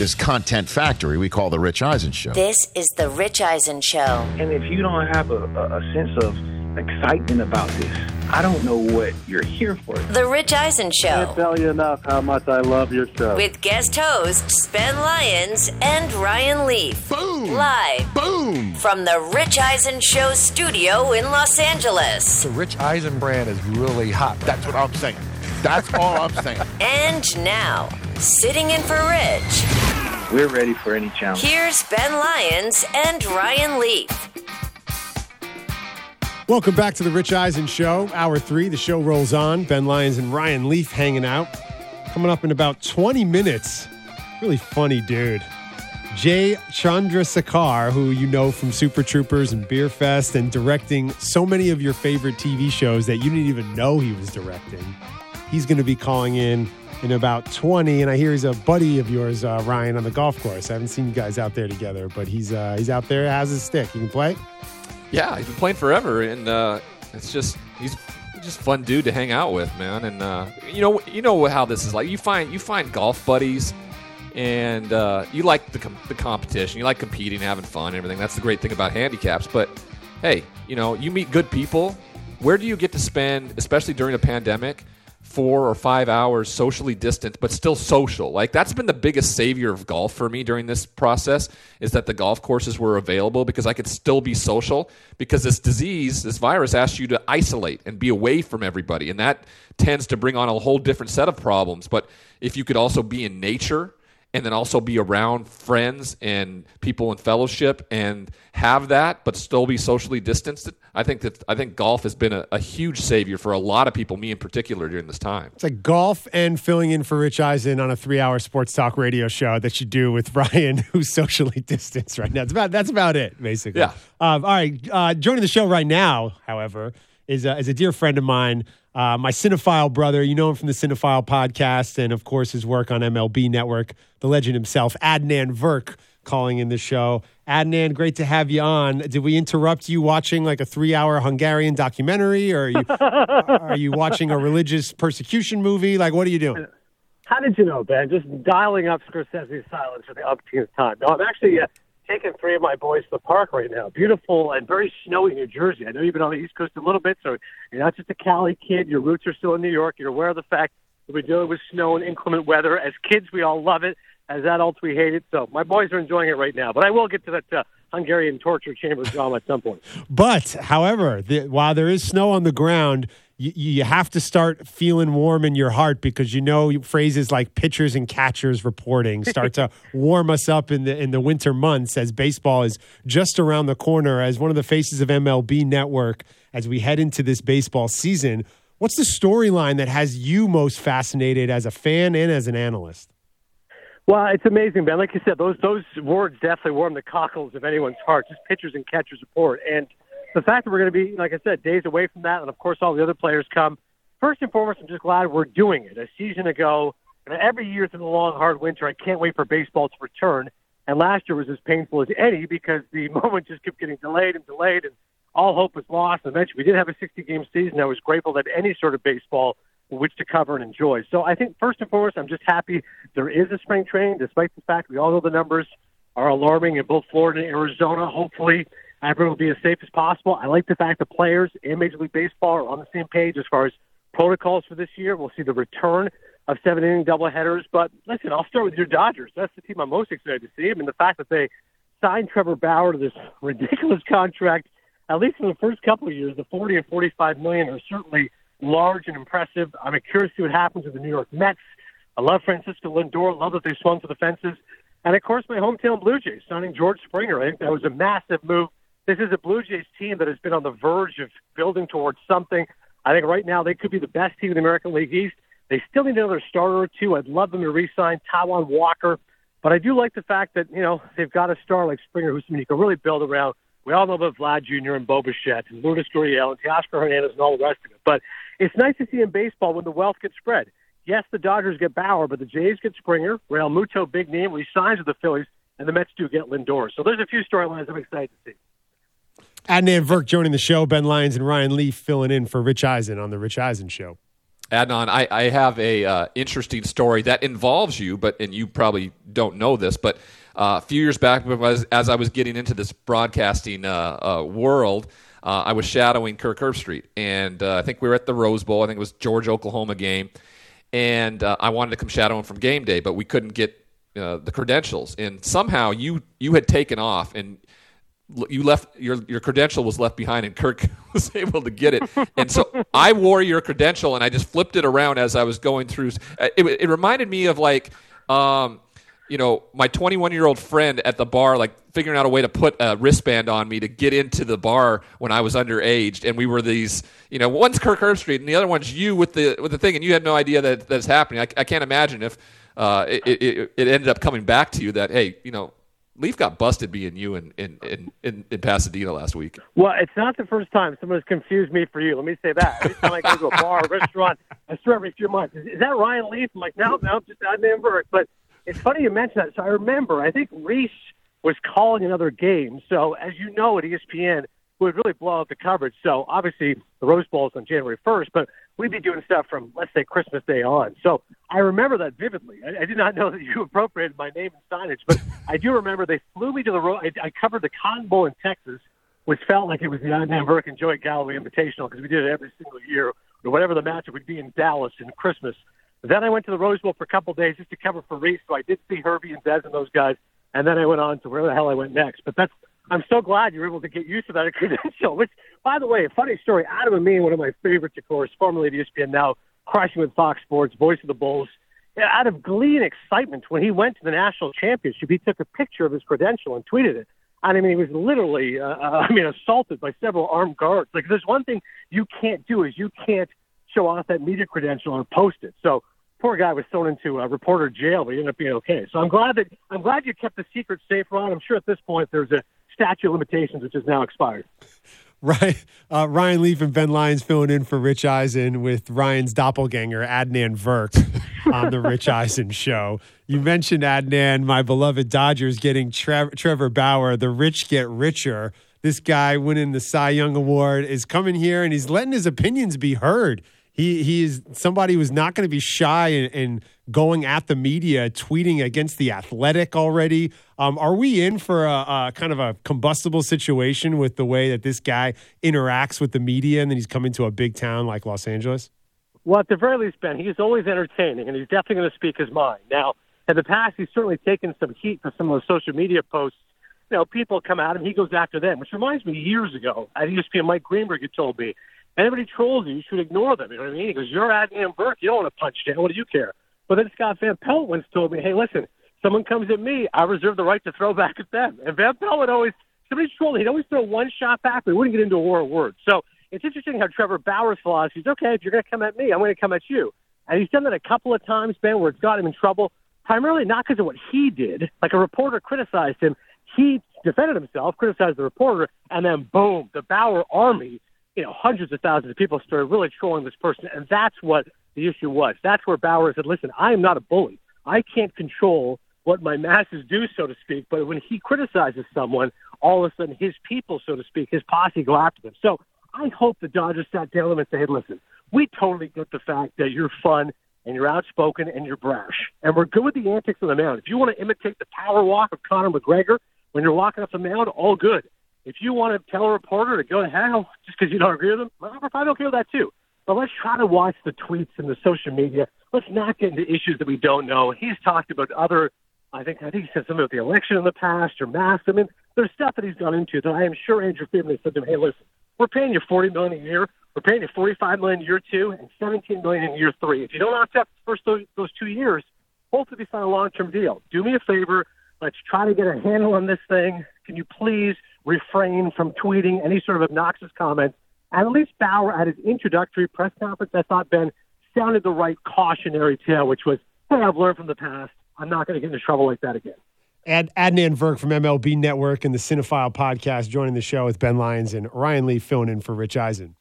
This content factory we call the Rich Eisen Show. This is the Rich Eisen Show. And if you don't have a, a, a sense of excitement about this, I don't know what you're here for. The Rich Eisen Show. Can't tell you enough how much I love your show. With guest hosts Ben Lyons and Ryan Leaf. Boom! Live. Boom! From the Rich Eisen Show studio in Los Angeles. The Rich Eisen brand is really hot. That's what I'm saying. That's all I'm saying. And now, sitting in for Rich, We're ready for any challenge. here's Ben Lyons and Ryan Leaf. Welcome back to the Rich Eisen Show, Hour three. The show rolls on. Ben Lyons and Ryan Leaf hanging out. Coming up in about 20 minutes. Really funny dude. Jay Chandrasekhar, who you know from Super Troopers and Beer Fest and directing so many of your favorite TV shows that you didn't even know he was directing. He's going to be calling in in about 20 and I hear he's a buddy of yours uh, Ryan on the golf course. I haven't seen you guys out there together, but he's uh, he's out there has his stick. You can play? Yeah, he's been playing forever, and uh, it's just he's just fun dude to hang out with, man. And uh, you know, you know how this is like. You find you find golf buddies, and uh, you like the com- the competition. You like competing, having fun, and everything. That's the great thing about handicaps. But hey, you know, you meet good people. Where do you get to spend, especially during a pandemic? Four or five hours socially distant but still social. Like that's been the biggest savior of golf for me during this process is that the golf courses were available because i could still be social because this disease this virus asks you to isolate and be away from everybody and that tends to bring on a whole different set of problems. But if you could also be in nature and then also be around friends and people in fellowship and have that but still be socially distanced i think that i think golf has been a, a huge savior for a lot of people me in particular during this time It's like golf and filling in for Rich Eisen on a three-hour sports talk radio show that you do with Ryan, who's socially distanced right now. That's about that's about it, basically. Yeah. Um, all right. Uh, joining the show right now, however, is a, is a dear friend of mine, uh, my cinephile brother. You know him from the Cinephile podcast, and of course his work on MLB Network. The legend himself, Adnan Virk, calling in the show. Adnan, great to have you on. Did we interrupt you watching like a three-hour Hungarian documentary, or are you are you watching a religious persecution movie? Like, what are you doing? How did you know, Ben? Just dialing up Scorsese's silence for the umpteenth time. No, I'm actually uh, taking three of my boys to the park right now. Beautiful and very snowy New Jersey. I know you've been on the East Coast a little bit, so you're not just a Cali kid. Your roots are still in New York. You're aware of the fact that we're dealing with snow and inclement weather. As kids, we all love it. As adults, we hate it. So my boys are enjoying it right now. But I will get to that uh, Hungarian torture chamber drama at some point. But, however, the, while there is snow on the ground, you, you have to start feeling warm in your heart because you know phrases like pitchers and catchers reporting start to warm us up in the in the winter months as baseball is just around the corner. As one of the faces of MLB Network, as we head into this baseball season, what's the storyline that has you most fascinated as a fan and as an analyst? Well, it's amazing, Ben. Like you said, those those words definitely warm the cockles of anyone's heart. Just pitchers and catchers report, and the fact that we're going to be, like I said, days away from that, and of course all the other players come. First and foremost, I'm just glad we're doing it. A season ago, and every year through the long, hard winter, I can't wait for baseball to return. And last year was as painful as any because the moment just kept getting delayed and delayed, and all hope was lost. And eventually, we did have a 60 game season. I was grateful that any sort of baseball which to cover and enjoy. So I think first and foremost, I'm just happy there is a spring training, despite the fact we all know the numbers are alarming in both Florida and Arizona. Hopefully, everyone will be as safe as possible. I like the fact the players and Major League Baseball are on the same page as far as protocols for this year. We'll see the return of seven inning doubleheaders. But listen, I'll start with your Dodgers. That's the team I'm most excited to see. I mean, the fact that they signed Trevor Bauer to this ridiculous contract, at least in the first couple of years, the 40 and 45 million are certainly large and impressive. I'm curious to see what happens with the New York Mets. I love Francisco Lindor. Love that they swung for the fences. And of course, my hometown Blue Jays signing George Springer. I think that was a massive move. This is a Blue Jays team that has been on the verge of building towards something. I think right now they could be the best team in the American League East. They still need another starter or two. I'd love them to re-sign Taijuan Walker, but I do like the fact that you know they've got a star like Springer, who's you can really build around. We all know about Vlad Jr. and Bo and Lourdes Gurriel and Teoscar Hernandez and all the rest of it. But it's nice to see in baseball when the wealth gets spread. Yes, the Dodgers get Bauer, but the Jays get Springer. Realmuto, big name, resigns with the Phillies, and the Mets do get Lindor. So there's a few storylines I'm excited to see. Adnan Virk joining the show. Ben Lyons and Ryan Leaf filling in for Rich Eisen on the Rich Eisen Show. Adnan, I, I have a uh, interesting story that involves you, but and you probably don't know this, but uh, a few years back, as, as I was getting into this broadcasting uh, uh world, uh, I was shadowing Kirk Herbstreit, and uh, I think we were at the Rose Bowl. I think it was Georgia Oklahoma game, and I wanted to come shadow him from game day, but we couldn't get the credentials, and somehow you you had taken off and you left your your credential was left behind and Kirk was able to get it. And so I wore your credential and I just flipped it around as I was going through. Uh, it, it reminded me of like, um, you know, my 21 year old friend at the bar, like figuring out a way to put a wristband on me to get into the bar when I was underage. And we were these, you know, one's Kirk Herbstreit and the other one's you with the with the thing, and you had no idea that that's happening. I, I can't imagine if uh, it, it, it ended up coming back to you that hey, you know, Leaf got busted being you in, in, in, in, in Pasadena last week. Well, it's not the first time someone's confused me for you. Let me say that. Every time I go to a bar, restaurant, I swear every few months, is, is that Ryan Leaf? I'm like, no, no, I'm just Adnan Virk. But it's funny you mention that. So I remember, I think Rece was calling another game. So as you know at ESPN, would really blow out the coverage. So obviously the Rose Bowl is on January 1st, but we'd be doing stuff from let's say Christmas Day on. So I remember that vividly. I, I did not know that you appropriated my name and signage, but I do remember they flew me to the road. I, I covered the Cotton Bowl in Texas, which felt like it was the Adnan Virk and Joey Galloway Invitational because we did it every single year, or whatever the matchup would be in Dallas in Christmas. Then I went to the Rose Bowl for a couple of days just to cover for Rece, so I did see Herbie and Dez and those guys, and then I went on to where the hell I went next. But that's I'm so glad you were able to get used to that credential. Which, by the way, a funny story. Adam Amin, one of my favorites, of course, formerly at ESPN, now crushing with Fox Sports, voice of the Bulls. Out of glee and excitement, when he went to the national championship, he took a picture of his credential and tweeted it. I mean, he was literally, uh, uh I mean, assaulted by several armed guards. Like, there's one thing you can't do is you can't show off that media credential or post it. So poor guy was thrown into a reporter jail, but he ended up being okay. So I'm glad that I'm glad you kept the secret safe, Ron. I'm sure at this point there's a statute of limitations, which is now expired. Right. Uh, Ryan Leaf and Ben Lyons filling in for Rich Eisen with Ryan's doppelganger, Adnan Virk, on the Rich Eisen show. You mentioned Adnan, my beloved Dodgers, getting Tre- Trevor Bauer. The rich get richer. This guy winning the Cy Young Award is coming here and he's letting his opinions be heard. He he is somebody who's not going to be shy in, going at the media, tweeting against the athletic already. Um, are we in for a, a, kind of a combustible situation with the way that this guy interacts with the media and then he's coming to a big town like Los Angeles? Well, at the very least, Ben, he's always entertaining and he's definitely going to speak his mind. Now, in the past, he's certainly taken some heat for some of the social media posts. You know, people come at him, he goes after them, which reminds me years ago at ESPN, Mike Greenberg had told me Anybody trolls you, you should ignore them. You know what I mean? He goes, "You're Adnan Virk, You don't want to punch down. What do you care?" But then Scott Van Pelt once told me, "Hey, listen, someone comes at me, I reserve the right to throw back at them." And Van Pelt would always, somebody's trolling, he'd always throw one shot back, but he wouldn't get into a war of words. So it's interesting how Trevor Bauer's philosophy is, okay, if you're going to come at me, I'm going to come at you. And he's done that a couple of times, Ben, where it's got him in trouble, primarily not because of what he did. Like a reporter criticized him. He defended himself, criticized the reporter, and then boom, the Bauer army you know, hundreds of thousands of people started really trolling this person, and that's what the issue was. That's where Bauer said, "Listen, I am not a bully. I can't control what my masses do, so to speak. But when he criticizes someone, all of a sudden his people, so to speak, his posse go after them. So I hope the Dodgers sat down and said, hey, listen, we totally get the fact that you're fun and you're outspoken and you're brash, and we're good with the antics on the mound. If you want to imitate the power walk of Conor McGregor when you're walking up the mound, all good. If you want to tell a reporter to go to hell just because you don't agree with them, I'm okay with that too. But let's try to watch the tweets and the social media. let's not get into issues that we don't know. He's talked about other. I think I think he said something about the election in the past or masks. I mean, there's stuff that he's gone into that I am sure Andrew Friedman said to him, "Hey, listen, we're paying you forty million a year. We're paying you forty-five million year two and seventeen million in year three. If you don't out the first those, those two years, hopefully sign a long-term deal. Do me a favor. Let's try to get a handle on this thing. Can you please refrain from tweeting any sort of obnoxious comments? And at least Bauer at his introductory press conference, I thought Ben sounded the right cautionary tale, which was, "Hey, I've learned from the past. I'm not going to get into trouble like that again." Ad, Adnan Virk from MLB Network and the Cinephile podcast joining the show with Ben Lyons and Ryan Leaf filling in for Rich Eisen.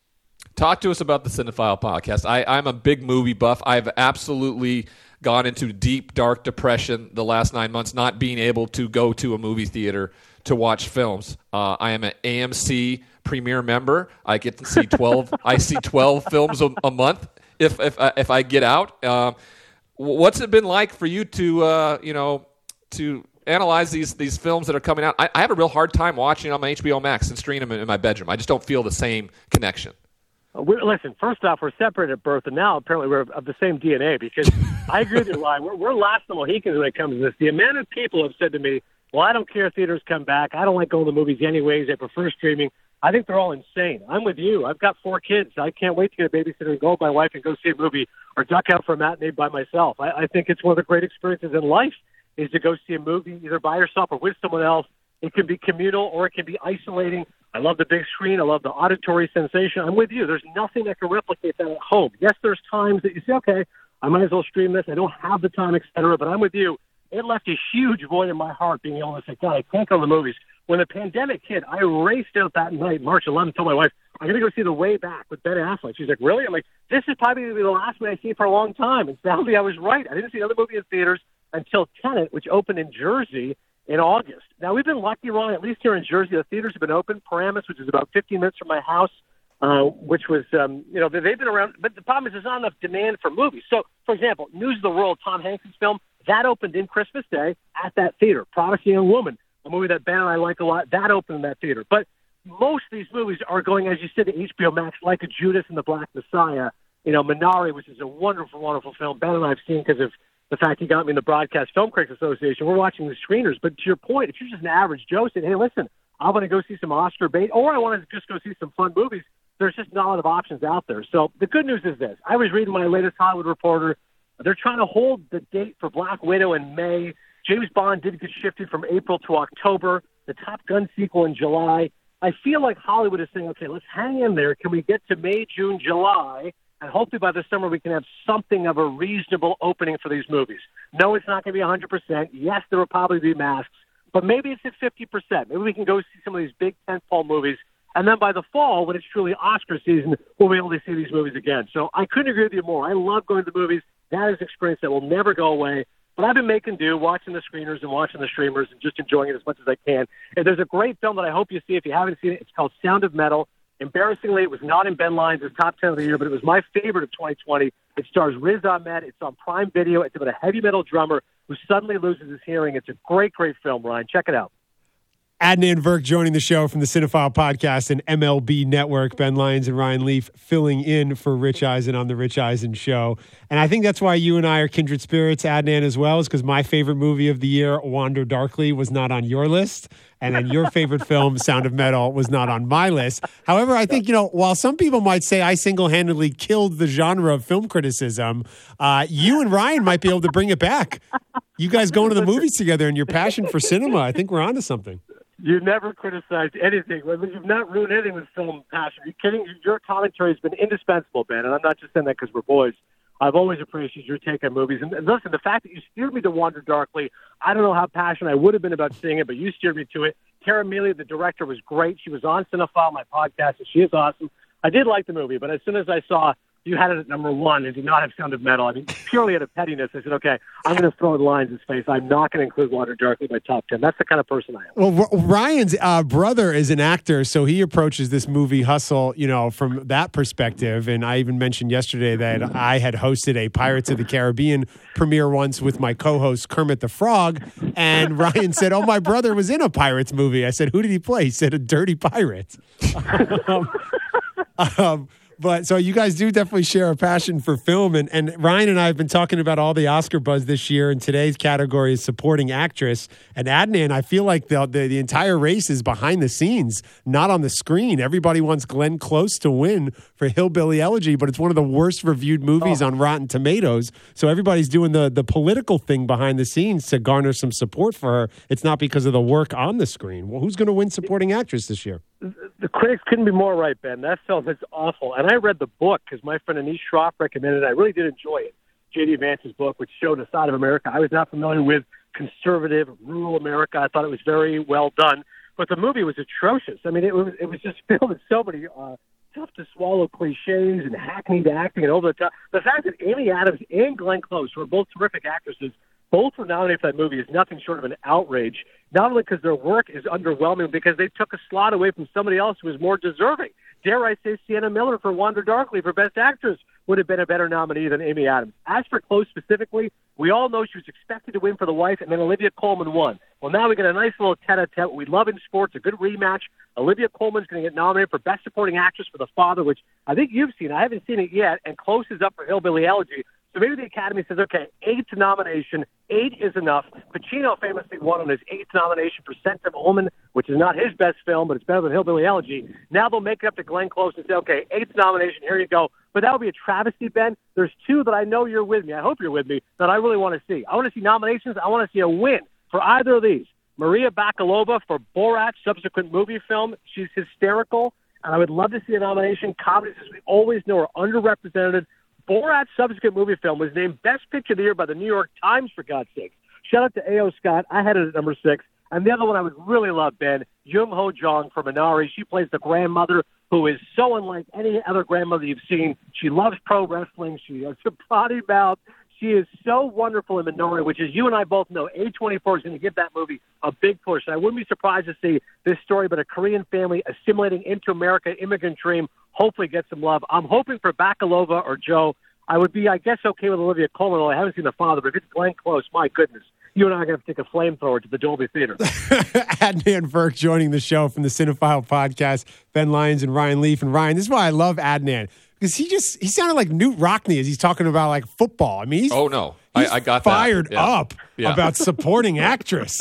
Talk to us about the Cinephile podcast. I, I'm a big movie buff. I've absolutely gone into deep, dark depression the last nine months, not being able to go to a movie theater to watch films. Uh, I am an AMC Premier member. I get to see twelve. I see twelve films a, a month if if uh, if I get out. Uh, what's it been like for you to uh, you know to analyze these these films that are coming out? I, I have a real hard time watching on my HBO Max and streaming them in my bedroom. I just don't feel the same connection. Uh, we're, listen, first off, we're separated at birth, and now apparently we're of the same DNA because I agree with you, Ryan. We're, we're last the Mohicans when it comes to this. The amount of people have said to me, well, I don't care if theaters come back. I don't like going to the movies anyways. I prefer streaming. I think they're all insane. I'm with you. I've got four kids. I can't wait to get a babysitter and go with my wife and go see a movie or duck out for a matinee by myself. I, I think it's one of the great experiences in life is to go see a movie either by yourself or with someone else. It can be communal or it can be isolating. I love the big screen. I love the auditory sensation. I'm with you. There's nothing that can replicate that at home. Yes, there's times that you say, okay, I might as well stream this. I don't have the time, et cetera. But I'm with you. It left a huge void in my heart being able to say, God, I can't go to the movies. When the pandemic hit, I raced out that night, March 11th, told my wife, I'm going to go see The Way Back with Ben Affleck. She's like, really? I'm like, this is probably going to be the last movie I see for a long time. And sadly, I was right. I didn't see another movie in theaters until Tenet, which opened in Jersey in August. Now, we've been lucky, Ron, at least here in Jersey, the theaters have been open. Paramus, which is about 15 minutes from my house, uh, which was, um, you know, they've been around. But the problem is there's not enough demand for movies. So, for example, News of the World, Tom Hanks' film, that opened in Christmas Day at that theater. Promising Young Woman, a movie that Ben and I like a lot, that opened in that theater. But most of these movies are going, as you said, to HBO Max, like a Judas and the Black Messiah. You know, Minari, which is a wonderful, wonderful film. Ben and I have seen because of the fact he got me in the Broadcast Film Critics Association. We're watching the screeners. But to your point, if you're just an average Joe saying, hey, listen, I want to go see some Oscar bait, or I want to just go see some fun movies, there's just not a lot of options out there. So the good news is this. I was reading my latest Hollywood Reporter. They're trying to hold the date for Black Widow in May. James Bond did get shifted from April to October. The Top Gun sequel in July. I feel like Hollywood is saying, okay, let's hang in there. Can we get to May, June, July? And hopefully by the summer we can have something of a reasonable opening for these movies. No, it's not going to be 100%. Yes, there will probably be masks, but maybe it's at 50%. Maybe we can go see some of these big tentpole movies. And then by the fall, when it's truly Oscar season, we'll be able to see these movies again. So I couldn't agree with you more. I love going to the movies. That is an experience that will never go away. But I've been making do, watching the screeners and watching the streamers and just enjoying it as much as I can. And there's a great film that I hope you see if you haven't seen it. It's called Sound of Metal. Embarrassingly, it was not in Ben Lyons' top 10 of the year, but it was my favorite of 2020. It stars Riz Ahmed. It's on Prime Video. It's about a heavy metal drummer who suddenly loses his hearing. It's a great, great film, Ryan. Check it out. Adnan Virk joining the show from the Cinephile podcast and MLB Network. Ben Lyons and Ryan Leaf filling in for Rich Eisen on the Rich Eisen Show. And I think that's why you and I are kindred spirits, Adnan, as well, is because my favorite movie of the year, Wander Darkly, was not on your list. And then your favorite film, Sound of Metal, was not on my list. However, I think, you know, while some people might say I single handedly killed the genre of film criticism, uh, you and Ryan might be able to bring it back. You guys going to the movies together and your passion for cinema, I think we're onto something. You've never criticized anything. You've not ruined anything with film passion. Are you kidding? Your commentary has been indispensable, Ben, and I'm not just saying that because we're boys. I've always appreciated your take on movies. And, and listen, the fact that you steered me to Wander Darkly, I don't know how passionate I would have been about seeing it, but you steered me to it. Tara Mealy, the director, was great. She was on Cinephile, my podcast, and she is awesome. I did like the movie, but as soon as I saw you had it at number one and did not have Sound of Metal. I mean, purely out of pettiness, I said, okay, I'm going to throw the lines in space. I'm not going to include Wander Darkly in my top 10. That's the kind of person I am. Well, Ryan's uh, brother is an actor, so he approaches this movie hustle, you know, from that perspective. And I even mentioned yesterday that I had hosted a Pirates of the Caribbean premiere once with my co-host Kermit the Frog, and Ryan said, "Oh, my brother was in a Pirates movie." I said, "Who did he play?" He said, "A dirty pirate." um, um, but so you guys do definitely share a passion for film, and, and Ryan and I have been talking about all the Oscar buzz this year, and today's category is supporting actress. And Adnan, I feel like the, the the entire race is behind the scenes, not on the screen. Everybody wants Glenn Close to win for Hillbilly Elegy, but it's one of the worst reviewed movies oh. on Rotten Tomatoes. So everybody's doing the the political thing behind the scenes to garner some support for her. It's not because of the work on the screen. Well, who's going to win supporting actress this year? The critics couldn't be more right, Ben. That film is awful. And I read the book because my friend Anish Shroff recommended it. I really did enjoy it. J.D. Vance's book, which showed a side of America I was not familiar with, conservative, rural America. I thought it was very well done. But the movie was atrocious. I mean, it was, it was just filled with so many uh, tough to swallow cliches and hackneyed acting and over the top. The fact that Amy Adams and Glenn Close, who are both terrific actresses, both were nominated for that movie is nothing short of an outrage. Not only because their work is underwhelming, because they took a slot away from somebody else who was more deserving. Dare I say, Sienna Miller for Wander Darkly for Best Actress would have been a better nominee than Amy Adams. As for Close specifically, we all know she was expected to win for The Wife, and then Olivia Colman won. Well, now we get a nice little tete-a-tete. We love in sports, a good rematch. Olivia Colman's going to get nominated for Best Supporting Actress for The Father, which I think you've seen. I haven't seen it yet, and Close is up for Hillbilly Elegy. So maybe the Academy says, okay, eighth nomination, eight is enough. Pacino famously won on his eighth nomination for Scent of Woman, which is not his best film, but it's better than Hillbilly Elegy. Now they'll make it up to Glenn Close and say, okay, eighth nomination, here you go. But that would be a travesty, Ben. There's two that I know you're with me. I hope you're with me that I really want to see. I want to see nominations. I want to see a win for either of these. Maria Bakalova for Borat, subsequent movie film. She's hysterical, and I would love to see a nomination. Comedies, as we always know, are underrepresented. Borat's subsequent movie film was named Best Picture of the Year by the New York Times, for God's sake. Shout out to A.O. Scott. I had it at number six. And the other one I would really love, Ben, Jung Ho Jong from Minari. She plays the grandmother who is so unlike any other grandmother you've seen. She loves pro wrestling. She has a body mouth. She is so wonderful in Minari, which is you and I both know A24 is going to give that movie a big push. And I wouldn't be surprised to see this story about a Korean family assimilating into America, immigrant dream, hopefully get some love. I'm hoping for Bakalova or Joe. I would be, I guess, okay with Olivia Colman, although I haven't seen the father, but if it's Glenn Close, my goodness. You and I are going to have to take a flamethrower to the Dolby Theater. Adnan Virk joining the show from the Cinephile podcast. Ben Lyons and Ryan Leaf. And Ryan, this is why I love Adnan because he just he sounded like Knute Rockne as he's talking about like football. I mean, he's, Oh no, he's I, I got fired that. Yeah. up Yeah. about supporting actress,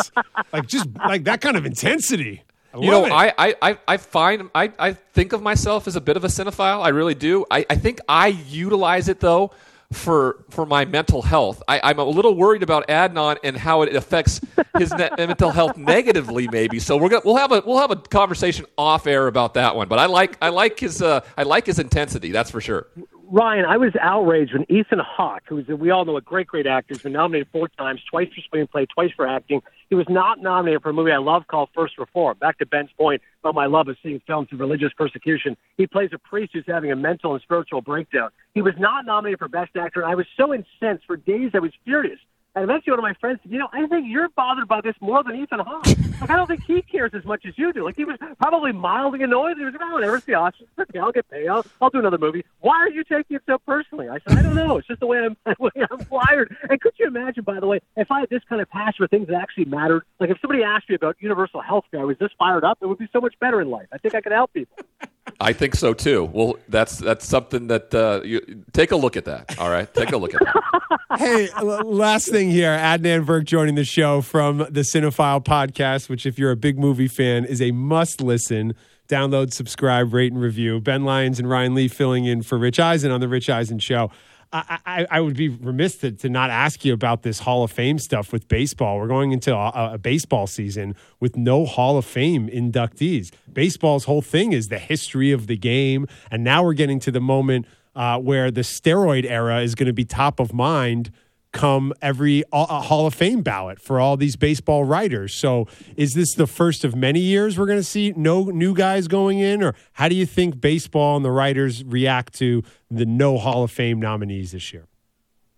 like just like that kind of intensity. I You know, it. I, I, I, I find I, I think of myself as a bit of a cinephile. I really do. I, I think I utilize it though for for my mental health. I, I'm a little worried about Adnan and how it affects his ne- mental health negatively, maybe. So we're gonna we'll have a we'll have a conversation off air about that one. But I like I like his uh, I like his intensity. That's for sure. Ryan, I was outraged when Ethan Hawke, who's we all know a great, great actor, has been nominated four times, twice for screenplay, twice for acting. He was not nominated for a movie I love called First Reform. Back to Ben's point about my love of seeing films of religious persecution. He plays a priest who's having a mental and spiritual breakdown. He was not nominated for Best Actor, and I was so incensed for days. I was furious. And eventually, one of my friends said, "You know, I think you're bothered by this more than Ethan Hawke. like, I don't think he cares as much as you do. Like, he was probably mildly annoyed. He was like, "Oh, whatever, it's the Oscars. Okay, I'll get paid. I'll, I'll do another movie." Why are you taking it so personally? I said, "I don't know. It's just the way I'm, the way I'm wired." And could you imagine, by the way, if I had this kind of passion for things that actually mattered? Like, if somebody asked me about universal health care, I was this fired up. It would be so much better in life. I think I could help people. I think so too. Well, that's that's something that uh, you take a look at that. All right, take a look at that. Hey, last thing here. Adnan Virk joining the show from the Cinephile podcast, which, if you're a big movie fan, is a must listen. Download, subscribe, rate, and review. Ben Lyons and Ryan Leaf filling in for Rich Eisen on The Rich Eisen Show. I, I, I would be remiss to, to not ask you about this Hall of Fame stuff with baseball. We're going into a, a baseball season with no Hall of Fame inductees. Baseball's whole thing is the history of the game. And now we're getting to the moment uh, where the steroid era is going to be top of mind come every uh, Hall of Fame ballot for all these baseball writers. So, is this the first of many years we're going to see no new guys going in, or how do you think baseball and the writers react to the no Hall of Fame nominees this year?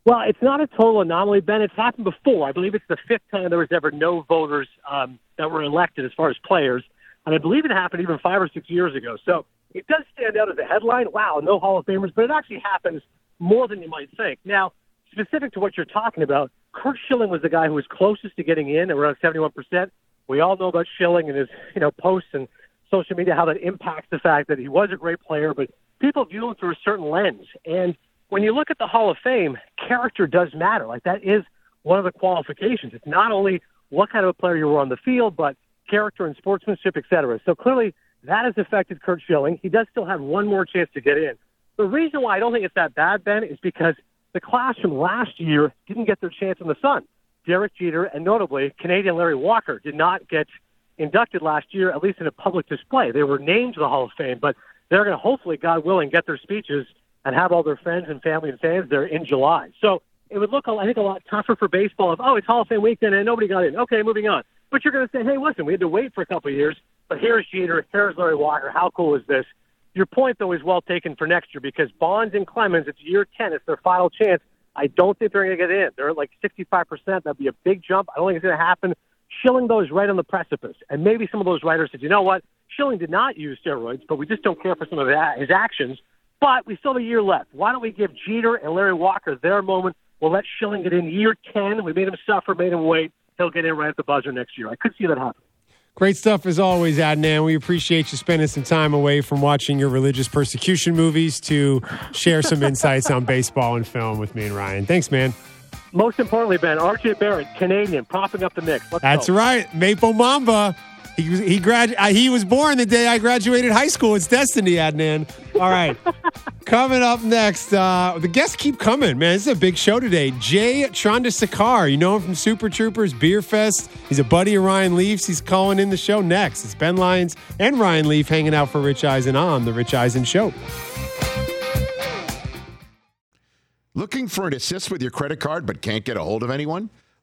Well, it's not a total anomaly, Ben. It's happened before. I believe it's the fifth time there was ever no voters um, that were elected as far as players, and I believe it happened even five or six years ago. So it does stand out as a headline. Wow, no Hall of Famers, but it actually happens more than you might think. Now, specific to what you're talking about, Curt Schilling was the guy who was closest to getting in, around 71 percent. We all know about Schilling and his, you know, posts and social media, how that impacts the fact that he was a great player, but people view him through a certain lens. And when you look at the Hall of Fame, character does matter. Like that is one of the qualifications. It's not only what kind of a player you were on the field, but character and sportsmanship, et cetera. So clearly that has affected Curt Schilling. He does still have one more chance to get in. The reason why I don't think it's that bad, Ben, is because the class from last year didn't get their chance in the sun. Derek Jeter and notably Canadian Larry Walker did not get inducted last year, at least in a public display. They were named to the Hall of Fame, but they're going to hopefully, God willing, get their speeches and have all their friends and family and fans there in July. So it would look, I think, a lot tougher for baseball if, oh, it's Hall of Fame weekend and nobody got in. Okay, moving on. But you're going to say, hey, listen, we had to wait for a couple of years, but here's Jeter, here's Larry Walker. How cool is this? Your point, though, is well taken for next year because Bonds and Clemens, it's year 10. It's their final chance. I don't think they're going to get in. They're at like 65%. That'd be a big jump. I don't think it's going to happen. Schilling those right on the precipice. And maybe some of those writers said, you know what? Schilling did not use steroids, but we just don't care for some of his actions. But we still have a year left. Why don't we give Jeter and Larry Walker their moment? We'll let Schilling get in year 10. We made him suffer, made him wait. He'll get in right at the buzzer next year. I could see that happen. Great stuff as always, Adnan. We appreciate you spending some time away from watching your religious persecution movies to share some insights on baseball and film with me and Ryan. Thanks, man. Most importantly, Ben, RJ Barrett, Canadian, propping up the Knicks. Let's That's go. right. Maple Mamba. He was he grad uh, he was born the day I graduated high school. It's destiny, Adnan. All right. coming up next, uh, the guests keep coming, man. This is a big show today. Jay Chandrasekhar, you know him from Super Troopers, Beer Fest. He's a buddy of Ryan Leaf's. He's calling in the show next. It's Ben Lyons and Ryan Leaf hanging out for Rich Eisen on the Rich Eisen Show. Looking for an assist with your credit card but can't get a hold of anyone?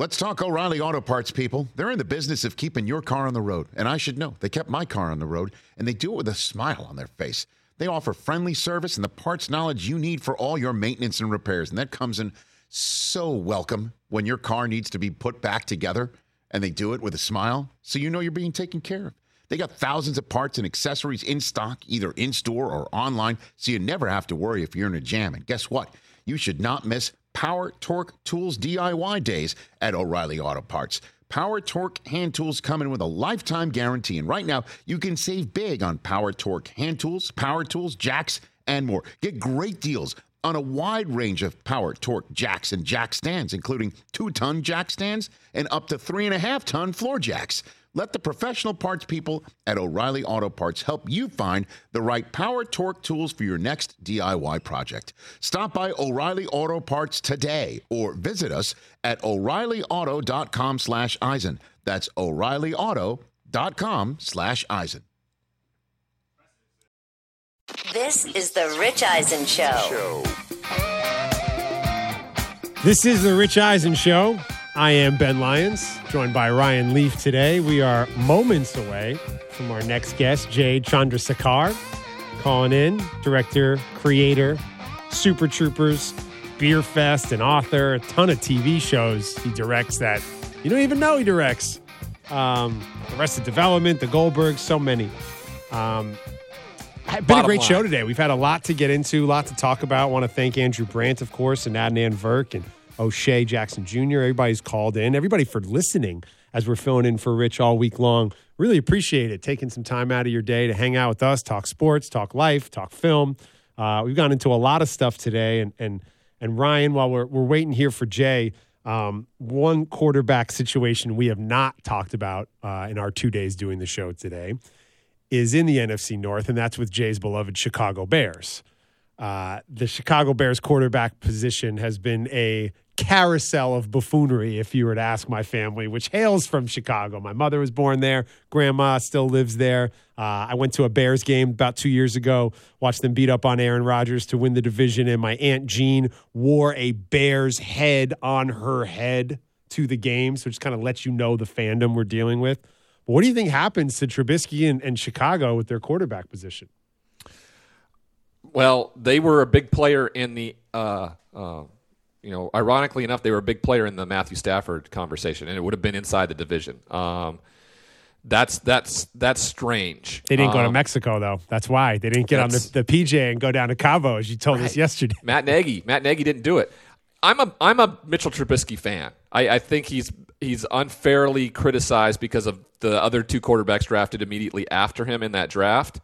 Let's talk O'Reilly Auto Parts, people. They're in the business of keeping your car on the road, and I should know. They kept my car on the road, and they do it with a smile on their face. They offer friendly service and the parts knowledge you need for all your maintenance and repairs, and that comes in so welcome when your car needs to be put back together, and they do it with a smile, so you know you're being taken care of. They got thousands of parts and accessories in stock, either in store or online, so you never have to worry if you're in a jam. And guess what? You should not miss Power Torque Tools DIY days at O'Reilly Auto Parts. Power Torque hand tools come in with a lifetime guarantee, and right now you can save big on Power Torque hand tools, power tools, jacks, and more. Get great deals on a wide range of Power Torque jacks and jack stands, including two ton jack stands and up to three and a half ton floor jacks. Let the professional parts people at O'Reilly Auto Parts help you find the right power torque tools for your next DIY project. Stop by O'Reilly Auto Parts today or visit us at o'reillyauto.com slash Eisen. That's o'reillyauto.com slash Eisen. This is the Rich Eisen Show. This is the Rich Eisen Show. I am Ben Lyons, joined by Ryan Leaf today. We are moments away from our next guest, Jay Chandrasekhar, calling in, director, creator, Super Troopers, Beer Fest, and author, a ton of TV shows he directs that you don't even know he directs. Um, Arrested Development, The Goldbergs, so many. Um, been Bottom a great line. show today. We've had a lot to get into, a lot to talk about. want to thank Andrew Brandt, of course, and Adnan Virk and O'Shea Jackson Jr. Everybody's called in. Everybody for listening as we're filling in for Rich all week long. Really appreciate it. Taking some time out of your day to hang out with us, talk sports, talk life, talk film. Uh, we've gone into a lot of stuff today. And and and Ryan, while we're we're waiting here for Jay, um, one quarterback situation we have not talked about uh, in our two days doing the show today is in the NFC North, and that's with Jay's beloved Chicago Bears. Uh, the Chicago Bears quarterback position has been a carousel of buffoonery, if you were to ask my family, which hails from Chicago. My mother was born there. Grandma still lives there. Uh, I went to a Bears game about two years ago, watched them beat up on Aaron Rodgers to win the division, and my Aunt Jean wore a Bears head on her head to the game. So just kind of lets you know the fandom we're dealing with. What do you think happens to Trubisky and, and Chicago with their quarterback position? Well, they were a big player in the uh, uh, you know, ironically enough, they were a big player in the Matthew Stafford conversation, and it would have been inside the division. Um, that's that's that's strange. They didn't go to Um, Mexico though. That's why they didn't get on the, the PJ and go down to Cabo, as you told us yesterday. Matt Nagy. Matt Nagy didn't do it. I'm a I'm a Mitchell Trubisky fan. I, I think he's he's unfairly criticized because of the other two quarterbacks drafted immediately after him in that draft.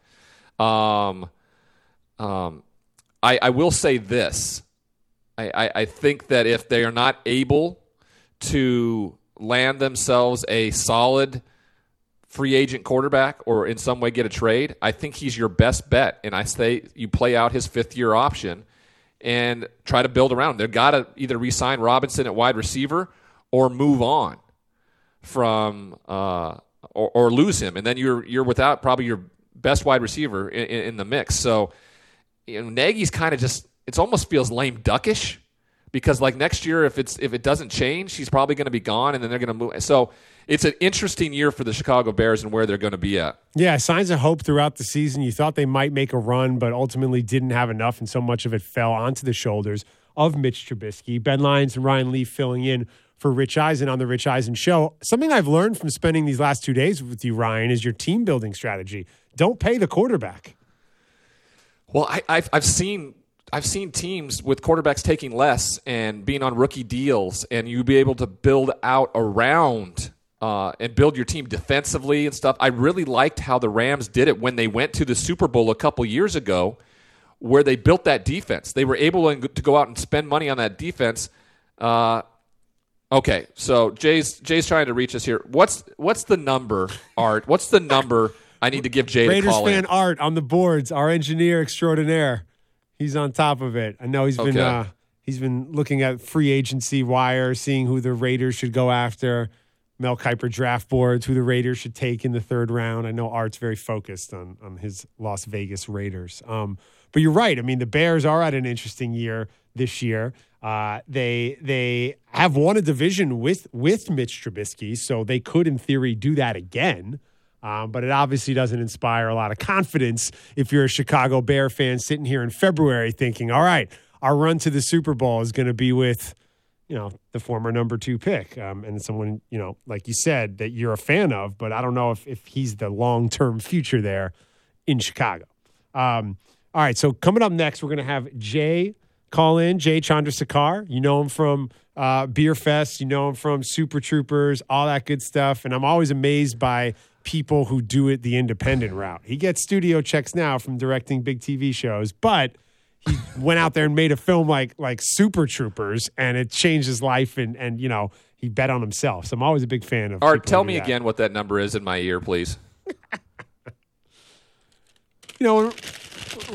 Um, um, I, I will say this. I, I, I think that if they are not able to land themselves a solid free agent quarterback or in some way get a trade, I think he's your best bet. And I say you play out his fifth year option and try to build around. They've got to either re-sign Robinson at wide receiver or move on from uh, or, or lose him, and then you're you're without probably your best wide receiver in, in, the mix. So you know, Nagy's kind of just it almost feels lame duckish because like next year if it's if it doesn't change, he's probably going to be gone, and then they're going to move. So it's an interesting year for the Chicago Bears and where they're going to be at. Yeah, signs of hope throughout the season. You thought they might make a run, but ultimately didn't have enough, and so much of it fell onto the shoulders of Mitch Trubisky. Ben Lyons and Ryan Leaf filling in for Rich Eisen on the Rich Eisen Show. Something I've learned from spending these last two days with you, Ryan, is your team building strategy. Don't pay the quarterback. Well, I, I've I've seen I've seen teams with quarterbacks taking less and being on rookie deals, and you be able to build out around uh, and build your team defensively and stuff. I really liked how the Rams did it when they went to the Super Bowl a couple years ago, where they built that defense. They were able to go out and spend money on that defense. Uh, okay, so Jay's Jay's trying to reach us here. What's what's the number, Art? What's the number I need to give Jay to Raiders call fan in? Art on the boards, our engineer extraordinaire. He's on top of it. I know he's been Okay. uh, he's been looking at free agency wire, seeing who the Raiders should go after. Mel Kiper draft boards, who the Raiders should take in the third round. I know Art's very focused on on his Las Vegas Raiders. Um, but you're right. I mean, the Bears are at an interesting year this year. Uh, they they have won a division with with Mitch Trubisky, so they could, in theory, do that again. Um, but it obviously doesn't inspire a lot of confidence if you're a Chicago Bear fan sitting here in February thinking, all right, our run to the Super Bowl is going to be with, you know, the former number two pick um, and someone, you know, like you said, that you're a fan of, but I don't know if, if he's the long term future there in Chicago. Um, all right, so coming up next, we're going to have Jay call in, Jay Chandrasekhar. You know him from uh, Beer Fest, you know him from Super Troopers, all that good stuff. And I'm always amazed by people who do it the independent route. He gets studio checks now from directing big TV shows, but he went out there and made a film like like Super Troopers, and it changed his life. And and you know he bet on himself. So I'm always a big fan of. Art, tell me that. again what that number is in my ear, please. You know, when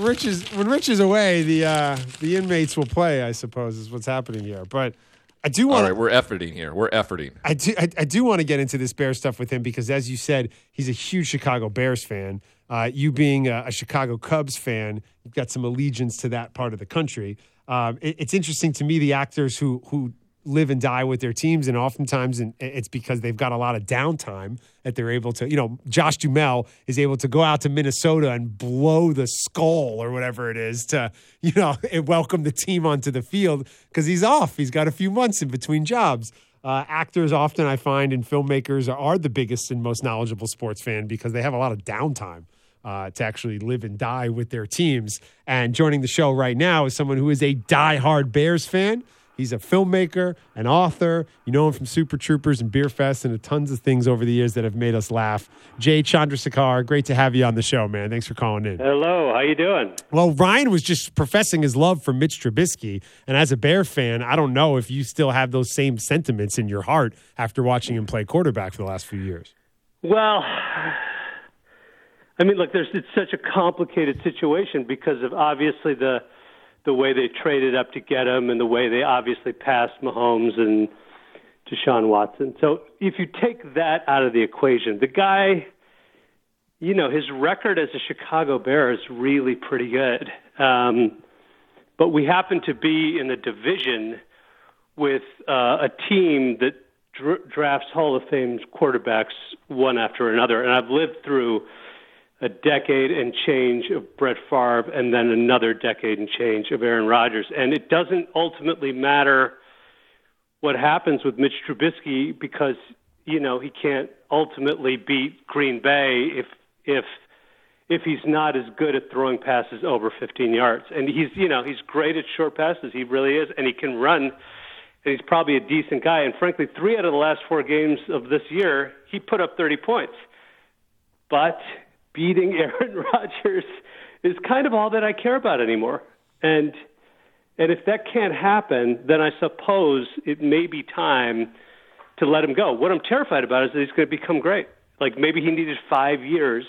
Rich is when Rich is away, the uh, the inmates will play. I suppose is what's happening here. But I do want right, we're efforting here. We're efforting. I do, I, I do want to get into this Bears stuff with him because, as you said, he's a huge Chicago Bears fan. Uh, you being a, a Chicago Cubs fan, you've got some allegiance to that part of the country. Um, it- it's interesting to me the actors who who live and die with their teams, and oftentimes it's because they've got a lot of downtime that they're able to. You know, Josh Duhamel is able to go out to Minnesota and blow the skull or whatever it is to you know welcome the team onto the field because he's off. He's got a few months in between jobs. Uh, actors often I find and filmmakers are, are the biggest and most knowledgeable sports fan because they have a lot of downtime uh, to actually live and die with their teams. And joining the show right now is someone who is a diehard Bears fan. He's a filmmaker, an author. You know him from Super Troopers and Beer Fest and tons of things over the years that have made us laugh. Jay Chandrasekhar, great to have you on the show, man. Thanks for calling in. Hello, how you doing? Well, Ryan was just professing his love for Mitch Trubisky, and as a Bear fan, I don't know if you still have those same sentiments in your heart after watching him play quarterback for the last few years. Well, I mean, look, there's it's such a complicated situation because of obviously the the way they traded up to get him and the way they obviously passed Mahomes and Deshaun Watson. So if you take that out of the equation, the guy, you know, his record as a Chicago Bear is really pretty good. Um, but we happen to be in a division with uh, a team that dr- drafts Hall of Fame quarterbacks one after another. And I've lived through a decade and change of Brett Favre and then another decade and change of Aaron Rodgers. And it doesn't ultimately matter what happens with Mitch Trubisky because you know he can't ultimately beat Green Bay if if if he's not as good at throwing passes over 15 yards. And he's you know he's great at short passes. He really is, and he can run. And he's probably a decent guy. And frankly, three out of the last four games of this year, he put up 30 points. But beating Aaron Rodgers is kind of all that I care about anymore. And and if that can't happen, then I suppose it may be time to let him go. What I'm terrified about is that he's going to become great. Like maybe he needed five years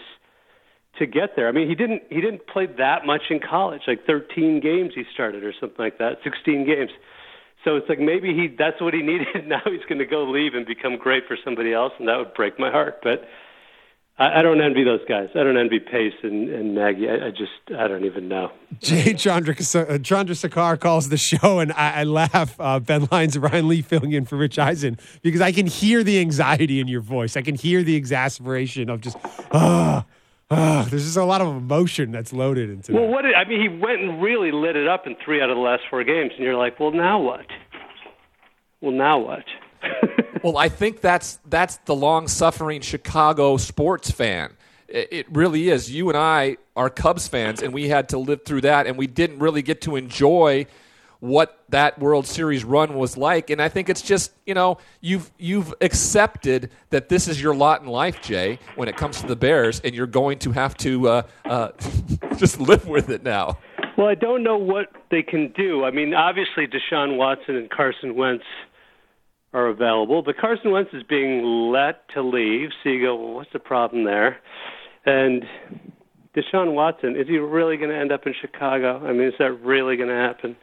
to get there. I mean, he didn't he didn't play that much in college, like 13 games he started or something like that, 16 games. So it's like maybe he that's what he needed. Now he's going to go leave and become great for somebody else, and that would break my heart. But I, I don't envy those guys. I don't envy Pace and, and Nagy. I, I just, I don't even know. Jay Chandra, uh, Chandrasekhar calls the show, and I, I laugh. Uh, ben Lyons and Ryan Leaf filling in for Rich Eisen because I can hear the anxiety in your voice. I can hear the exasperation of just, ah. Uh, there's just a lot of emotion that's loaded into well, that. what did, I mean, he went and really lit it up in three out of the last four games, and you're like, well, now what? Well, now what? well, I think that's that's the long-suffering Chicago sports fan. It really is. You and I are Cubs fans, and we had to live through that, and we didn't really get to enjoy what that World Series run was like. And I think it's just you know you've you've accepted that this is your lot in life, Jay, when it comes to the Bears, and you're going to have to uh, uh, just live with it now. Well, I don't know what they can do. I mean, obviously, Deshaun Watson and Carson Wentz are available. But Carson Wentz is being let to leave. So you go, well, what's the problem there? And Deshaun Watson, is he really going to end up in Chicago? I mean, is that really going to happen?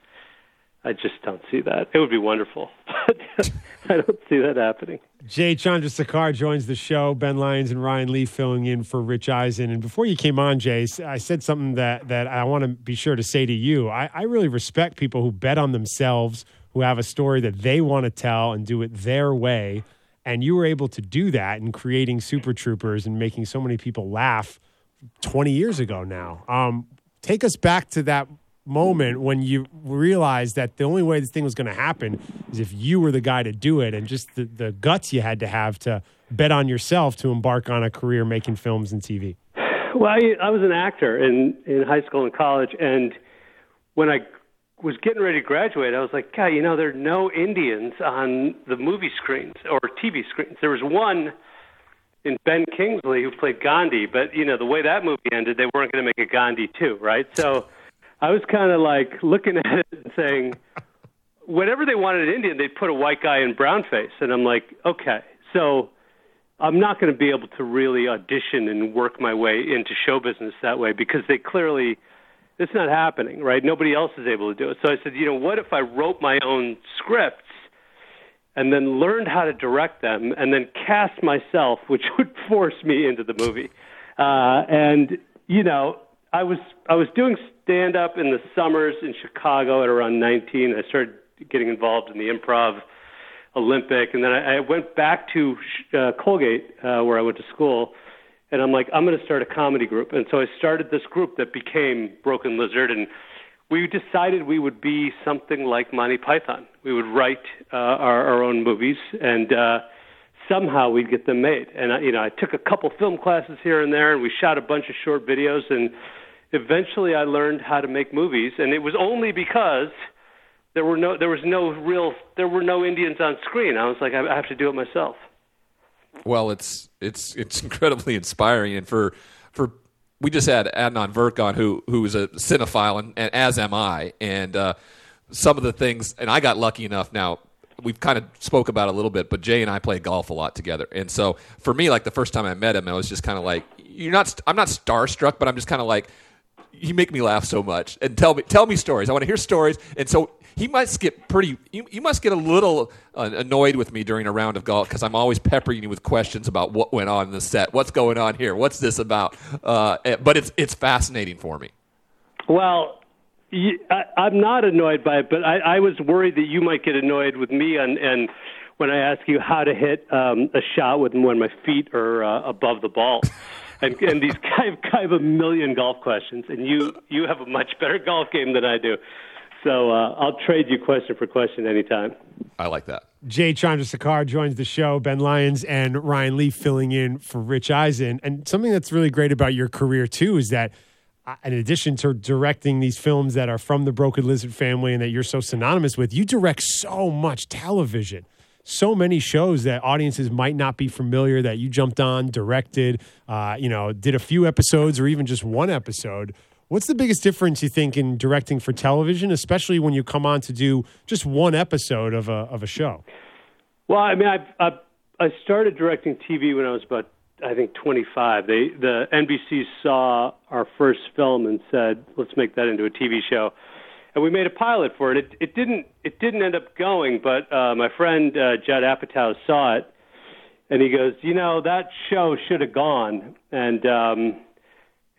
I just don't see that. It would be wonderful. But I don't see that happening. Jay Chandrasekhar joins the show. Ben Lyons and Ryan Leaf filling in for Rich Eisen. And before you came on, Jay, I said something that, that I want to be sure to say to you. I, I really respect people who bet on themselves – who have a story that they want to tell and do it their way. And you were able to do that in creating Super Troopers and making so many people laugh 20 years ago now. Um, take us back to that moment when you realized that the only way this thing was going to happen is if you were the guy to do it and just the, the guts you had to have to bet on yourself to embark on a career making films and TV. Well, I, I was an actor in, in high school and college, and when I was getting ready to graduate, I was like, God, you know, there are no Indians on the movie screens or TV screens. There was one in Ben Kingsley who played Gandhi, but you know, the way that movie ended, they weren't going to make a Gandhi too, right? So I was kind of like looking at it and saying, whenever they wanted an Indian, they'd put a white guy in brown face, and I'm like, okay, so. I'm not going to be able to really audition and work my way into show business that way because they clearly it's not happening, right? Nobody else is able to do it. So I said, you know, what if I wrote my own scripts and then learned how to direct them and then cast myself, which would force me into the movie. Uh, and you know, I was I was doing stand up in the summers in Chicago at around 19. I started getting involved in the improv Olympic, and then I, I went back to uh, Colgate, uh, where I went to school and I'm like, I'm going to start a comedy group. And so I started this group that became Broken Lizard, and we decided we would be something like Monty Python. We would write uh, our, our own movies, and uh, somehow we'd get them made. And I, you know, I took a couple film classes here and there, and we shot a bunch of short videos, and eventually I learned how to make movies. And it was only because there were no, there was no real, there were no Indians on screen. I was like, I have to do it myself. Well, it's it's it's incredibly inspiring, and for for we just had Adnan Virk on, who who is a cinephile, and, and as am I, and uh, some of the things, and I got lucky enough now. We've kind of spoke about a little bit, but Jay and I play golf a lot together, and so for me, like the first time I met him, I was just kind of like, "You're not." I'm not starstruck, but I'm just kind of like, "You make me laugh so much," and tell me tell me stories. I want to hear stories, and so he must get pretty. You, you must get a little uh, annoyed with me during a round of golf because I'm always peppering you with questions about what went on in the set, what's going on here, what's this about. Uh, eh, but it's it's fascinating for me. Well, I, I'm not annoyed by it, but I, I was worried that you might get annoyed with me and and when I ask you how to hit um, a shot with when my feet are uh, above the ball. and and these I have, I have a million golf questions, and you you have a much better golf game than I do. So uh, I'll trade you question for question anytime. I like that. Jay Chandrasekhar joins the show. Ben Lyons and Ryan Leaf filling in for Rich Eisen. And something that's really great about your career too is that, uh, in addition to directing these films that are from the Broken Lizard family and that you're so synonymous with, you direct so much television. So many shows that audiences might not be familiar that you jumped on, directed, uh, you know, did a few episodes or even just one episode. What's the biggest difference you think in directing for television, especially when you come on to do just one episode of a of a show? Well, I mean, I I, started directing TV when I was about I think 25. They the NBC saw our first film and said, "Let's make that into a TV show." And we made a pilot for it. It, it didn't it didn't end up going, but uh, my friend uh, Judd Apatow saw it, and he goes, "You know, that show should have gone." And um,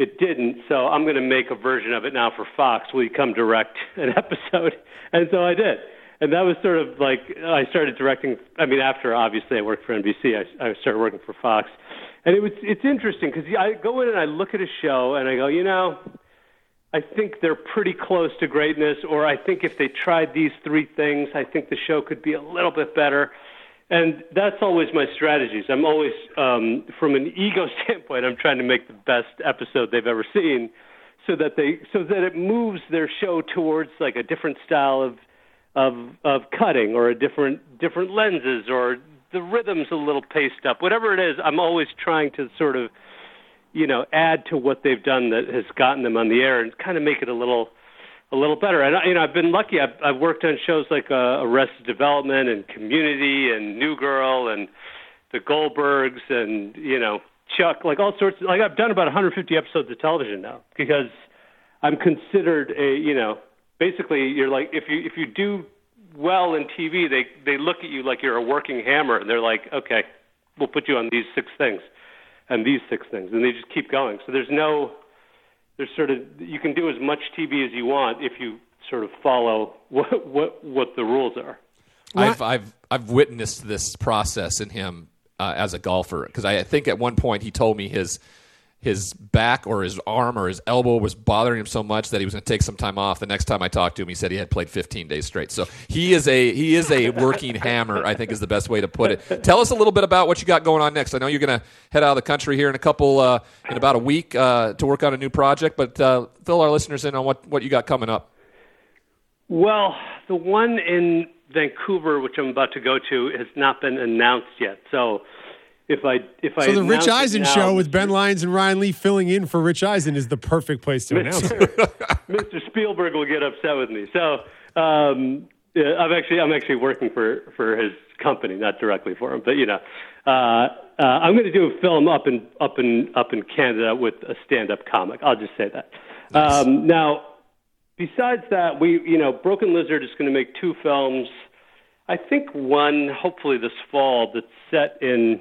it didn't, so I'm going to make a version of it now for Fox. Will you come direct an episode? And so I did. And that was sort of like I started directing. I mean, after obviously I worked for NBC, I, I started working for Fox, and it was it's interesting because I go in and I look at a show and I go, you know, I think they're pretty close to greatness, or I think if they tried these three things, I think the show could be a little bit better. And that's always my strategies. I'm always, um, from an ego standpoint, I'm trying to make the best episode they've ever seen, so that they, so that it moves their show towards like a different style of, of, of cutting, or a different, different lenses, or the rhythm's a little paced up. Whatever it is, I'm always trying to sort of, you know, add to what they've done that has gotten them on the air, and kind of make it a little a little better. And you know, I've been lucky. I've, I've worked on shows like uh, Arrested Development and Community and New Girl and The Goldbergs and you know Chuck, like all sorts. Of, like I've done about 150 episodes of television now because I'm considered a you know basically you're like if you if you do well in TV, they they look at you like you're a working hammer and they're like, okay, we'll put you on these six things and these six things, and they just keep going. So there's no there's sort of you can do as much TV as you want if you sort of follow what what what the rules are. I've I've I've witnessed this process in him uh, as a golfer because I think at one point he told me his his back or his arm or his elbow was bothering him so much that he was going to take some time off. The next time I talked to him, he said he had played 15 days straight. So he is a he is a working hammer. I think is the best way to put it. Tell us a little bit about what you got going on next. I know you're going to head out of the country here in a couple uh, in about a week uh, to work on a new project, but uh, fill our listeners in on what what you got coming up. Well, the one in Vancouver, which I'm about to go to, has not been announced yet. So if I if I So the Rich Eisen now, show with Ben Lyons and Ryan Leaf filling in for Rich Eisen is the perfect place to announce it. Mr. Spielberg will get upset with me. So um, I'm actually I'm actually working for for his company, not directly for him, but you know, uh, uh, I'm going to do a film up in up in up in Canada with a stand-up comic. I'll just say that. Um, now, besides that, we you know, Broken Lizard is going to make two films. I think one, hopefully this fall, that's set in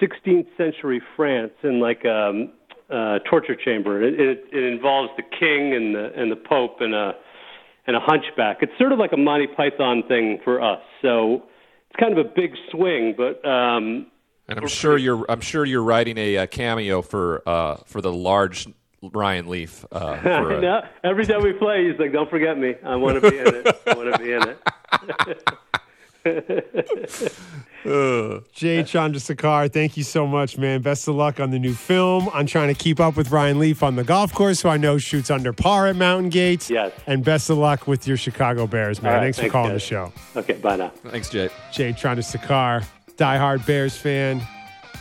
16th century France in like a uh, torture chamber. It, it, it involves the king and the and the pope and a and a hunchback. It's sort of like a Monty Python thing for us. So it's kind of a big swing, but um, And I'm sure you're I'm sure you're writing a, uh cameo for uh, for the large Ryan Leaf. Uh, for, uh, no, every time we play, he's like, "Don't forget me. I want to be in it. I want to be in it." Jay Chandrasekhar, thank you so much, man. Best of luck on the new film. I'm trying to keep up with Ryan Leaf on the golf course, who I know shoots under par at Mountain Gate. Yes. And best of luck with your Chicago Bears, man. All right, thanks, for calling guys. the show. Okay, bye now. thanks, Jay. Jay Chandrasekhar, diehard Bears fan,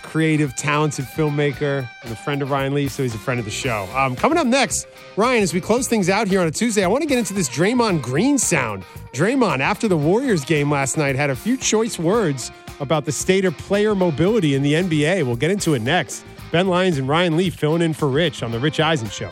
creative, talented filmmaker, and a friend of Ryan Leaf, so he's a friend of the show. Um, coming up next, Ryan, as we close things out here on a Tuesday, I want to get into this Draymond Green sound. Draymond, after the Warriors game last night, had a few choice words about the state of player mobility in the NBA. We'll get into it next. Ben Lyons and Ryan Leaf filling in for Rich on The Rich Eisen Show.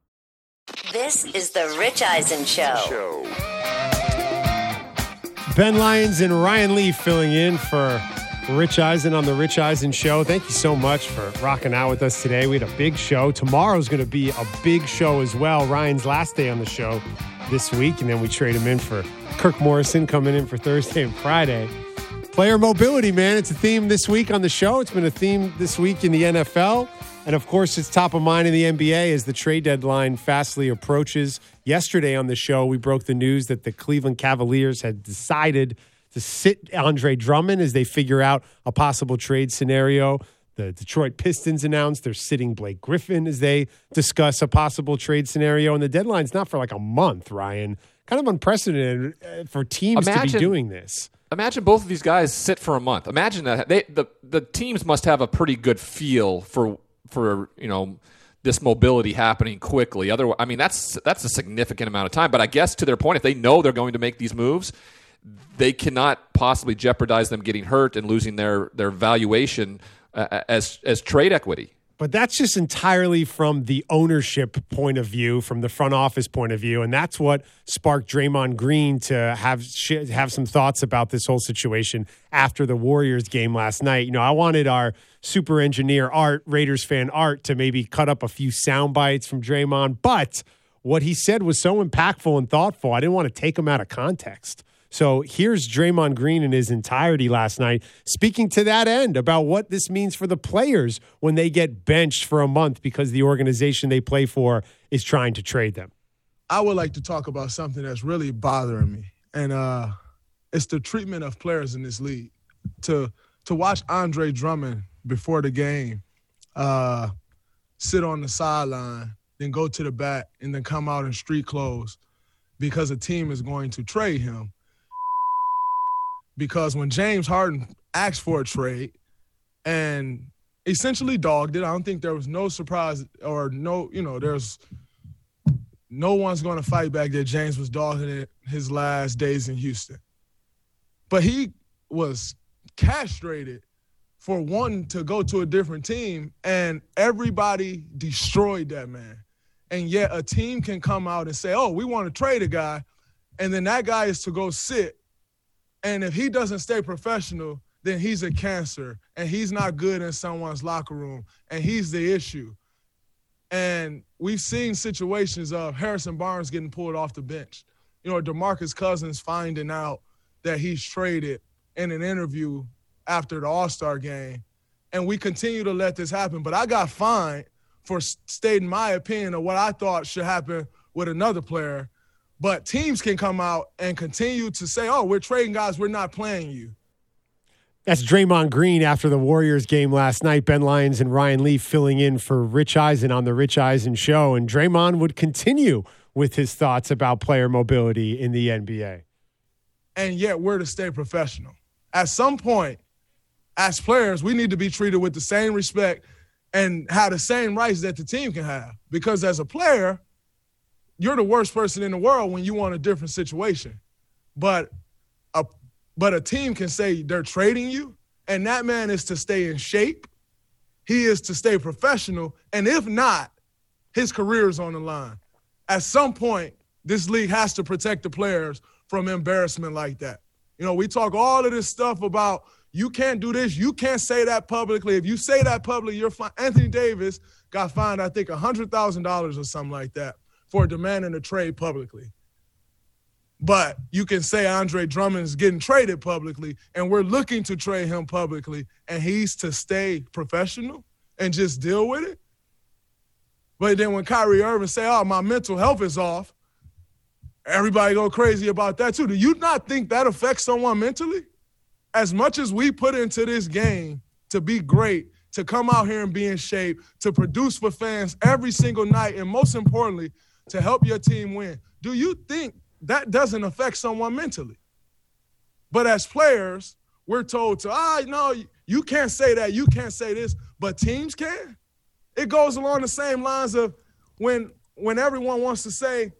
This is the Rich Eisen Show. Ben Lyons and Ryan Leaf filling in for Rich Eisen on the Rich Eisen Show. Thank you so much for rocking out with us today. We had a big show. Tomorrow's going to be a big show as well. Ryan's last day on the show this week, and then we trade him in for Kirk Morrison coming in for Thursday and Friday. Player mobility, man. It's a theme this week on the show. It's been a theme this week in the NFL. And of course, it's top of mind in the NBA as the trade deadline fastly approaches. Yesterday on the show, we broke the news that the Cleveland Cavaliers had decided to sit Andre Drummond as they figure out a possible trade scenario. The Detroit Pistons announced they're sitting Blake Griffin as they discuss a possible trade scenario. And the deadline's not for like a month, Ryan. Kind of unprecedented uh, for teams to be doing this. Imagine both of these guys sit for a month. Imagine that they the the teams must have a pretty good feel for for you know this mobility happening quickly. Otherwise, I mean that's that's a significant amount of time. But I guess to their point, if they know they're going to make these moves, they cannot possibly jeopardize them getting hurt and losing their their valuation uh, as as trade equity. But that's just entirely from the ownership point of view, from the front office point of view, and that's what sparked Draymond Green to have sh- have some thoughts about this whole situation after the Warriors game last night. You know, I wanted our super engineer Art, Raiders fan Art, to maybe cut up a few sound bites from Draymond, but what he said was so impactful and thoughtful. I didn't want to take him out of context. So here's Draymond Green in his entirety last night, speaking to that end about what this means for the players when they get benched for a month because the organization they play for is trying to trade them. I would like to talk about something that's really bothering me, and uh, it's the treatment of players in this league. To to watch Andre Drummond before the game, uh, sit on the sideline, then go to the back, and then come out in street clothes because a team is going to trade him. Because when James Harden asked for a trade and essentially dogged it, I don't think there was no surprise or no, you know, there's no one's going to fight back that James was dogging it his last days in Houston. But he was castrated for wanting to go to a different team, and everybody destroyed that man. And yet a team can come out and say, oh, we want to trade a guy, and then that guy is to go sit. And if he doesn't stay professional, then he's a cancer and he's not good in someone's locker room, and he's the issue. And we've seen situations of Harrison Barnes getting pulled off the bench. You know, DeMarcus Cousins finding out that he's traded in an interview after the All Star game. And we continue to let this happen. But I got fined for stating my opinion of what I thought should happen with another player. But teams can come out and continue to say, oh, we're trading guys, we're not playing you. That's Draymond Green after the Warriors game last night. Ben Lyons and Ryan Leaf filling in for Rich Eisen on the Rich Eisen show. And Draymond would continue with his thoughts about player mobility in the NBA. and yet we're to stay professional. At some point, as players, we need to be treated with the same respect and have the same rights that the team can have. Because as a player, you're the worst person in the world when you want a different situation. But a but a team can say they're trading you, and that man is to stay in shape. He is to stay professional, and if not, his career is on the line. At some point, this league has to protect the players from embarrassment like that. You know, we talk all of this stuff about you can't do this, you can't say that publicly. If you say that publicly, you're fine. Anthony Davis got fined, I think, $100,000 or something like that for demanding a trade publicly. But you can say Andre Drummond's getting traded publicly, and we're looking to trade him publicly, and he's to stay professional and just deal with it. But then when Kyrie Irving say, "Oh, my mental health is off," everybody go crazy about that too. Do you not think that affects someone mentally? As much as we put into this game to be great, to come out here and be in shape, to produce for fans every single night, and most importantly, to help your team win. Do you think that doesn't affect someone mentally? But as players, we're told to, ah, no, you can't say that, you can't say this, but teams can. It goes along the same lines of when when everyone wants to say,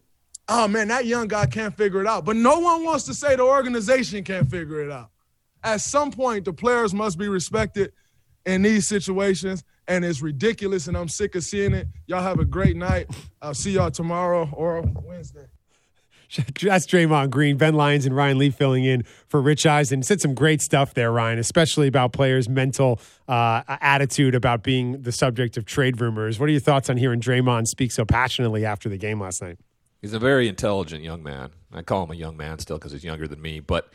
oh man, that young guy can't figure it out. But no one wants to say the organization can't figure it out. At some point, the players must be respected in these situations, and it's ridiculous, and I'm sick of seeing it. Y'all have a great night. I'll see y'all tomorrow or Wednesday. That's Draymond Green, Ben Lyons, and Ryan Leaf filling in for Rich Eisen. And said some great stuff there, Ryan, especially about players' mental uh, attitude about being the subject of trade rumors. What are your thoughts on hearing Draymond speak so passionately after the game last night? He's a very intelligent young man. I call him a young man still because he's younger than me. But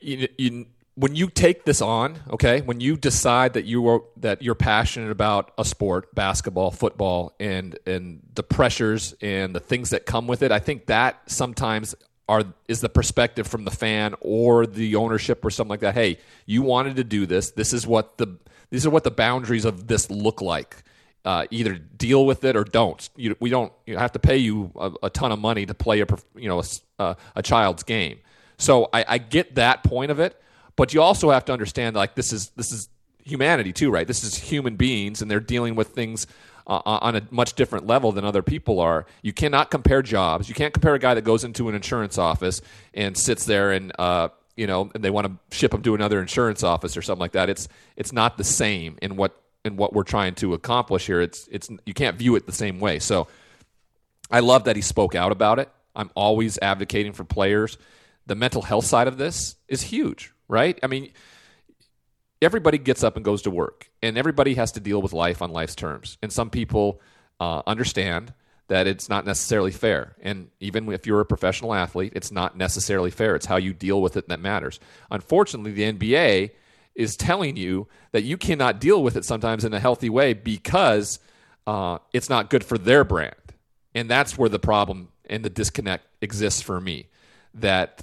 you, you, when you take this on, okay, when you decide that you are that you're passionate about a sport, basketball, football, and and the pressures and the things that come with it, I think that sometimes are is the perspective from the fan or the ownership or something like that. Hey, you wanted to do this. This is what the these are what the boundaries of this look like. Uh, either deal with it or don't. You, we don't you have to pay you a, a, ton of money to play a you know a, a child's game. So I, I get that point of it but you also have to understand like this is this is humanity too, right? This is human beings, and they're dealing with things uh, on a much different level than other people are. You cannot compare jobs. You can't compare a guy that goes into an insurance office and sits there and uh, you know, and they want to ship him to another insurance office or something like that. It's it's not the same in what in what we're trying to accomplish here. It's it's you can't view it the same way. So I love that he spoke out about it. I'm always advocating for players. The mental health side of this is huge, right? I mean, everybody gets up and goes to work, and everybody has to deal with life on life's terms. And some people uh, understand that it's not necessarily fair. And even if you're a professional athlete, it's not necessarily fair. It's how you deal with it that matters. Unfortunately, the NBA is telling you that you cannot deal with it sometimes in a healthy way because uh, it's not good for their brand. And that's where the problem and the disconnect exists for me. That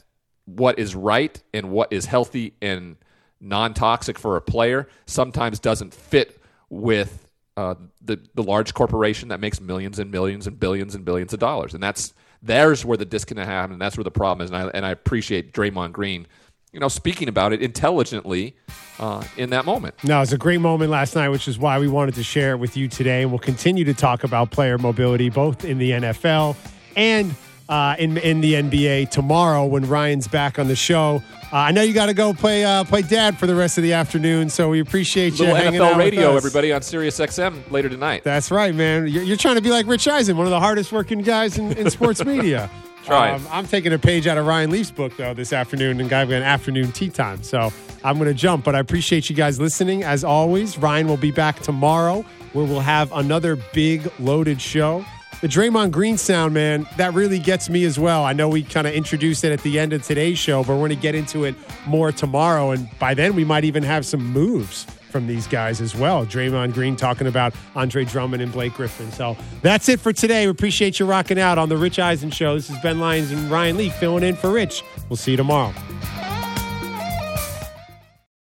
what is right and what is healthy and non toxic for a player sometimes doesn't fit with uh, the the large corporation that makes millions and millions and billions and billions of dollars, and that's there's where the disconnect happens, and that's where the problem is. And I and I appreciate Draymond Green, you know, speaking about it intelligently uh, in that moment. No, it was a great moment last night, which is why we wanted to share it with you today, and we'll continue to talk about player mobility both in the NFL and uh, in in the NBA tomorrow when Ryan's back on the show. Uh, I know you got to go play uh, play dad for the rest of the afternoon, so we appreciate you. Little hanging NFL out radio, everybody on Sirius XM later tonight. That's right, man. You're, you're trying to be like Rich Eisen, one of the hardest working guys in, in sports media. Try Um, I'm taking a page out of Ryan Leaf's book though this afternoon, and got an afternoon tee time. So I'm going to jump, but I appreciate you guys listening as always. Ryan will be back tomorrow, where we'll have another big loaded show. The Draymond Green sound, man, that really gets me as well. I know we kind of introduced it at the end of today's show, but we're going to get into it more tomorrow, and by then we might even have some moves from these guys as well. Draymond Green talking about Andre Drummond and Blake Griffin. So that's it for today. We appreciate you rocking out on the Rich Eisen Show. This is Ben Lyons and Ryan Leaf filling in for Rich. We'll see you tomorrow.